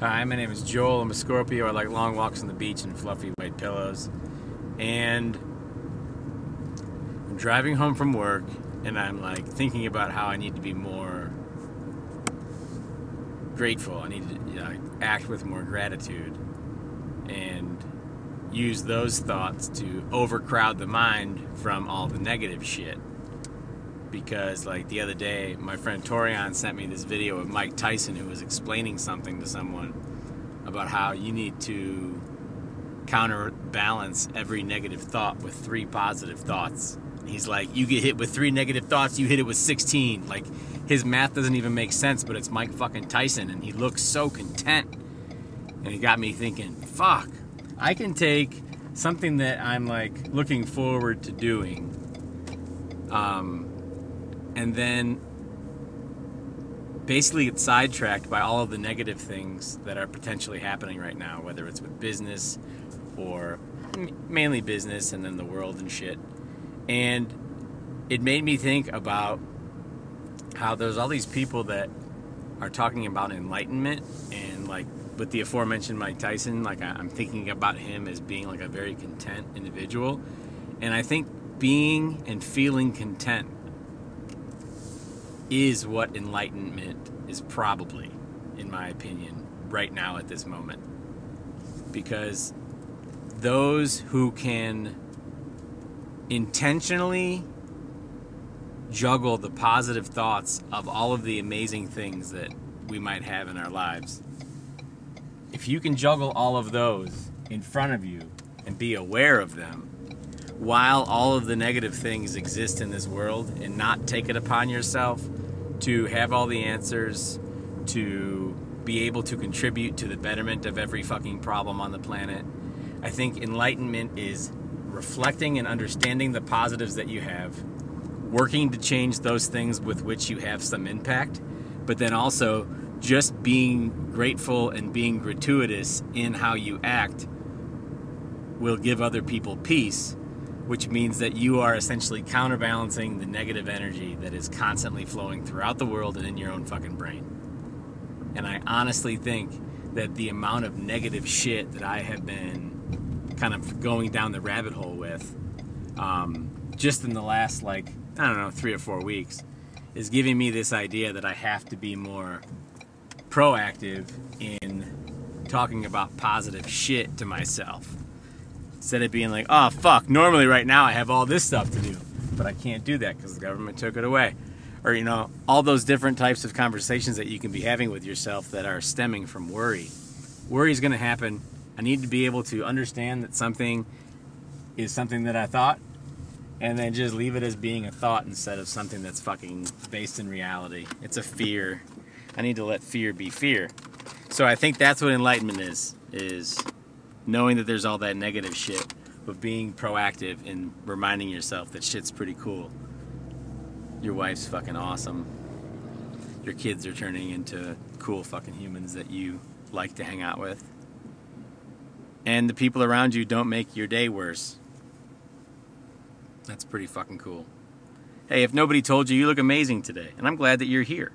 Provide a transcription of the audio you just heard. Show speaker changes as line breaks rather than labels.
Hi, my name is Joel. I'm a Scorpio. I like long walks on the beach and fluffy white pillows. And I'm driving home from work and I'm like thinking about how I need to be more grateful. I need to you know, act with more gratitude and use those thoughts to overcrowd the mind from all the negative shit. Because, like the other day, my friend Torian sent me this video of Mike Tyson who was explaining something to someone about how you need to counterbalance every negative thought with three positive thoughts. He's like, you get hit with three negative thoughts, you hit it with 16. Like, his math doesn't even make sense, but it's Mike fucking Tyson, and he looks so content. And it got me thinking, fuck, I can take something that I'm like looking forward to doing, um, and then basically get sidetracked by all of the negative things that are potentially happening right now, whether it's with business or mainly business and then the world and shit. And it made me think about how there's all these people that are talking about enlightenment and like with the aforementioned Mike Tyson, like I'm thinking about him as being like a very content individual. And I think being and feeling content is what enlightenment is probably, in my opinion, right now at this moment. Because those who can intentionally juggle the positive thoughts of all of the amazing things that we might have in our lives. If you can juggle all of those in front of you and be aware of them, while all of the negative things exist in this world, and not take it upon yourself to have all the answers, to be able to contribute to the betterment of every fucking problem on the planet, I think enlightenment is reflecting and understanding the positives that you have working to change those things with which you have some impact, but then also just being grateful and being gratuitous in how you act will give other people peace, which means that you are essentially counterbalancing the negative energy that is constantly flowing throughout the world and in your own fucking brain. And I honestly think that the amount of negative shit that I have been kind of going down the rabbit hole with, um, just in the last like I don't know, three or four weeks, is giving me this idea that I have to be more proactive in talking about positive shit to myself. Instead of being like, oh fuck, normally right now I have all this stuff to do, but I can't do that because the government took it away. Or, you know, all those different types of conversations that you can be having with yourself that are stemming from worry. Worry is going to happen. I need to be able to understand that something is something that I thought and then just leave it as being a thought instead of something that's fucking based in reality. It's a fear. I need to let fear be fear. So I think that's what enlightenment is is knowing that there's all that negative shit but being proactive in reminding yourself that shit's pretty cool. Your wife's fucking awesome. Your kids are turning into cool fucking humans that you like to hang out with. And the people around you don't make your day worse that's pretty fucking cool. Hey, if nobody told you, you look amazing today, and I'm glad that you're here.